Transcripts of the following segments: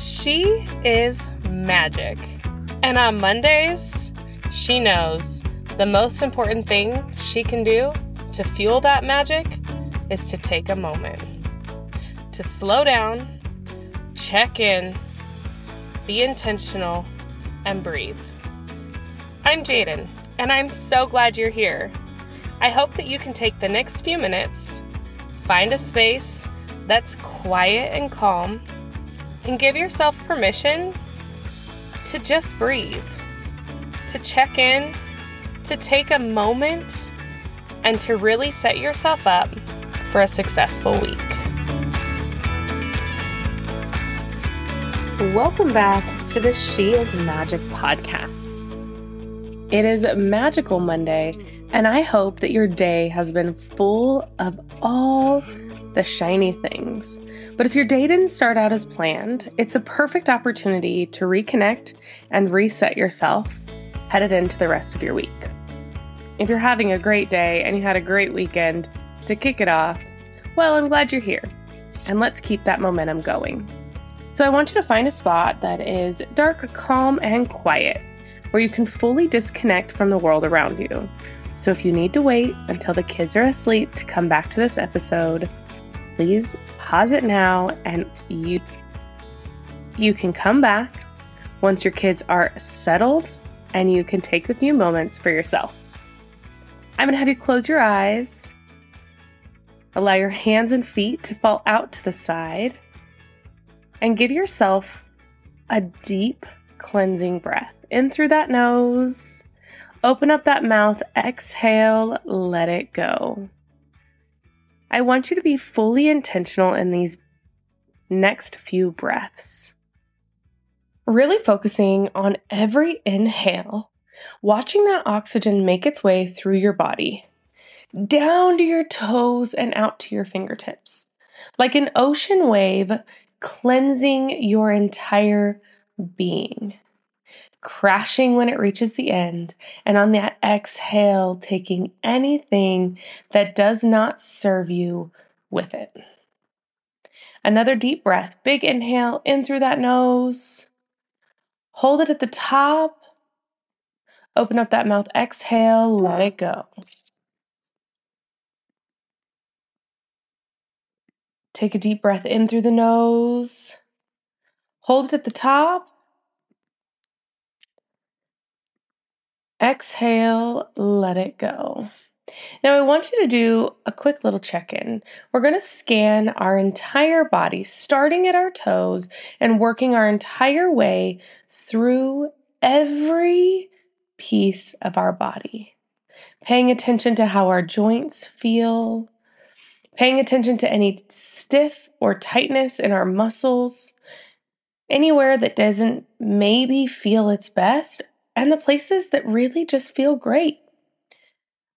She is magic. And on Mondays, she knows the most important thing she can do to fuel that magic is to take a moment to slow down, check in, be intentional, and breathe. I'm Jaden, and I'm so glad you're here. I hope that you can take the next few minutes, find a space that's quiet and calm, and give yourself permission to just breathe, to check in, to take a moment, and to really set yourself up for a successful week. Welcome back to the She is Magic podcast. It is Magical Monday, and I hope that your day has been full of all the shiny things. But if your day didn't start out as planned, it's a perfect opportunity to reconnect and reset yourself headed into the rest of your week. If you're having a great day and you had a great weekend to kick it off, well, I'm glad you're here. And let's keep that momentum going. So, I want you to find a spot that is dark, calm, and quiet where you can fully disconnect from the world around you. So if you need to wait until the kids are asleep to come back to this episode, please pause it now and you you can come back once your kids are settled and you can take a few moments for yourself. I'm going to have you close your eyes. Allow your hands and feet to fall out to the side and give yourself a deep cleansing breath in through that nose. Open up that mouth, exhale, let it go. I want you to be fully intentional in these next few breaths. Really focusing on every inhale, watching that oxygen make its way through your body, down to your toes and out to your fingertips, like an ocean wave cleansing your entire being crashing when it reaches the end, and on that exhale, taking anything that does not serve you with it. Another deep breath, big inhale in through that nose. Hold it at the top. Open up that mouth, exhale, let it go. Take a deep breath in through the nose. Hold it at the top. Exhale, let it go. Now, I want you to do a quick little check in. We're going to scan our entire body, starting at our toes and working our entire way through every piece of our body. Paying attention to how our joints feel, paying attention to any stiff or tightness in our muscles, anywhere that doesn't maybe feel its best, and the places that really just feel great.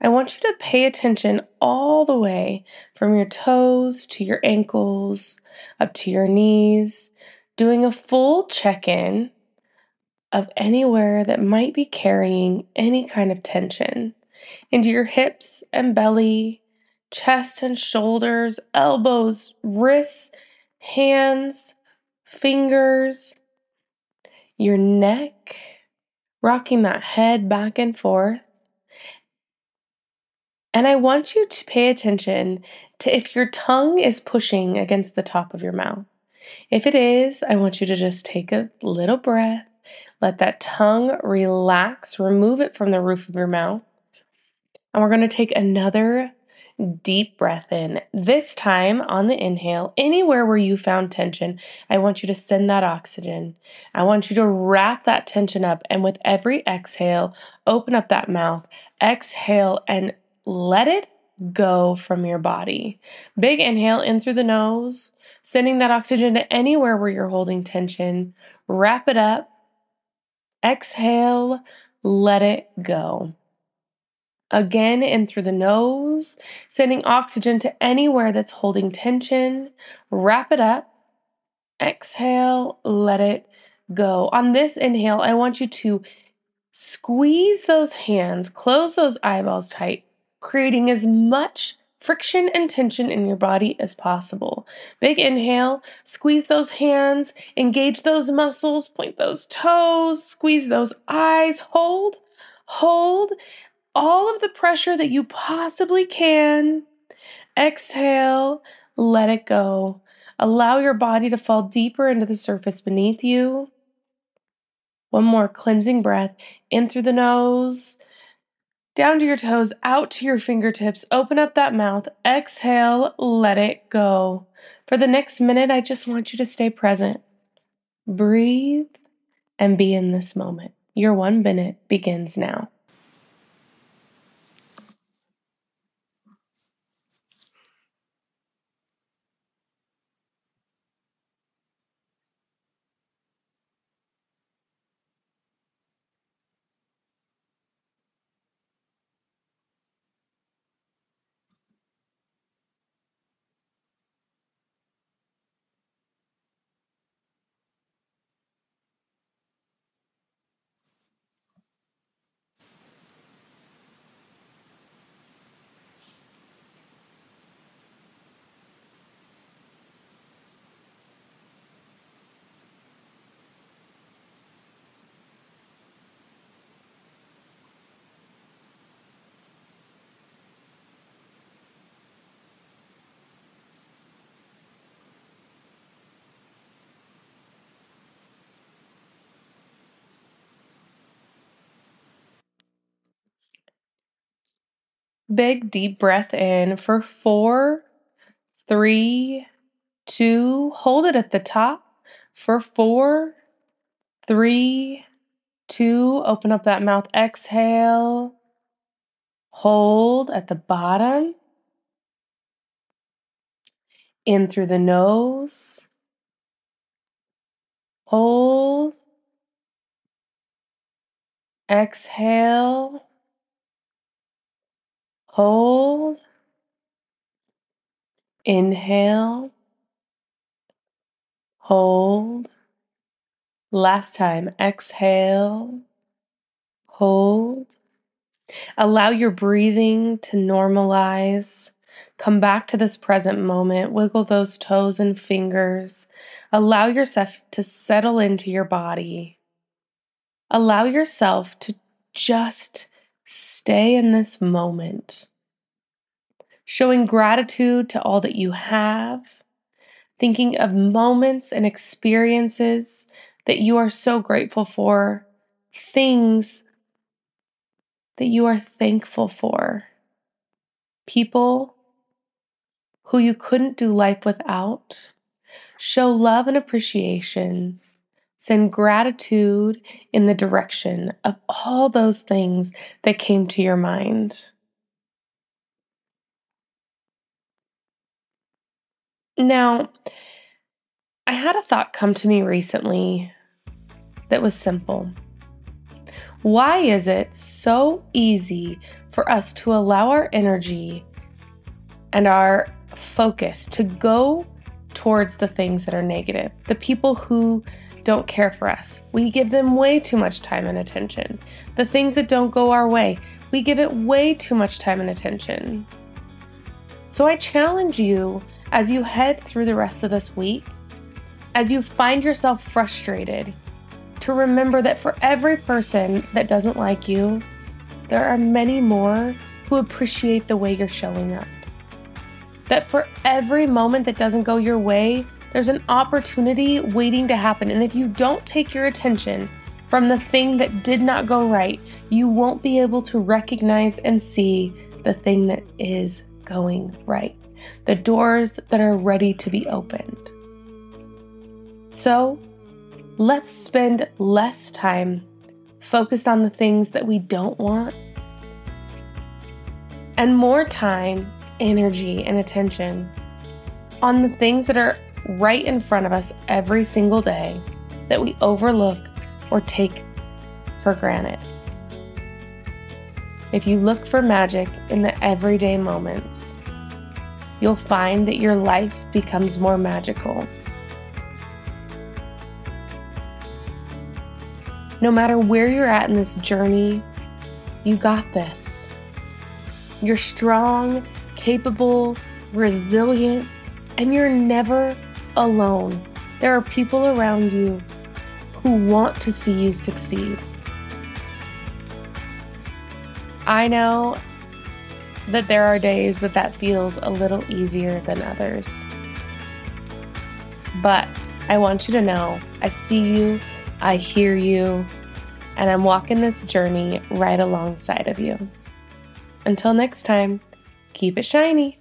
I want you to pay attention all the way from your toes to your ankles, up to your knees, doing a full check in of anywhere that might be carrying any kind of tension into your hips and belly, chest and shoulders, elbows, wrists, hands, fingers, your neck rocking that head back and forth. And I want you to pay attention to if your tongue is pushing against the top of your mouth. If it is, I want you to just take a little breath, let that tongue relax, remove it from the roof of your mouth. And we're going to take another deep breath in. This time on the inhale, anywhere where you found tension, I want you to send that oxygen. I want you to wrap that tension up. And with every exhale, open up that mouth, exhale, and let it go from your body. Big inhale in through the nose, sending that oxygen to anywhere where you're holding tension. Wrap it up. Exhale, let it go. Again, in through the nose, sending oxygen to anywhere that's holding tension. Wrap it up. Exhale, let it go. On this inhale, I want you to squeeze those hands, close those eyeballs tight, creating as much friction and tension in your body as possible. Big inhale, squeeze those hands, engage those muscles, point those toes, squeeze those eyes, hold, hold all of the pressure that you possibly can. Exhale, let it go. Allow your body to fall deeper into the surface beneath you. One more cleansing breath in through the nose down to your toes, out to your fingertips. Open up that mouth. Exhale, let it go. For the next minute, I just want you to stay present. Breathe and be in this moment. Your one minute begins now. Big deep breath in for four, three, two. Hold it at the top for four, three, two. Open up that mouth. Exhale. Hold at the bottom. In through the nose. Hold. Exhale. Hold. Inhale. Hold. Last time. Exhale. Hold. Allow your breathing to normalize. Come back to this present moment. Wiggle those toes and fingers. Allow yourself to settle into your body. Allow yourself to just Stay in this moment, showing gratitude to all that you have, thinking of moments and experiences that you are so grateful for, things that you are thankful for, people who you couldn't do life without. Show love and appreciation Send gratitude in the direction of all those things that came to your mind. Now, I had a thought come to me recently that was simple. Why is it so easy for us to allow our energy and our focus to go towards the things that are negative? The people who don't care for us. We give them way too much time and attention. The things that don't go our way, we give it way too much time and attention. So I challenge you as you head through the rest of this week, as you find yourself frustrated, to remember that for every person that doesn't like you, there are many more who appreciate the way you're showing up. That for every moment that doesn't go your way, there's an opportunity waiting to happen. And if you don't take your attention from the thing that did not go right, you won't be able to recognize and see the thing that is going right, the doors that are ready to be opened. So let's spend less time focused on the things that we don't want and more time, energy, and attention on the things that are right in front of us every single day that we overlook or take for granted. If you look for magic in the everyday moments, you'll find that your life becomes more magical. No matter where you're at in this journey, you got this. You're strong, capable, resilient, and you're never alone. There are people around you who want to see you succeed. I know that there are days that that feels a little easier than others. But I want you to know I see you, I hear you, and I'm walking this journey right alongside of you. Until next time, keep it shiny.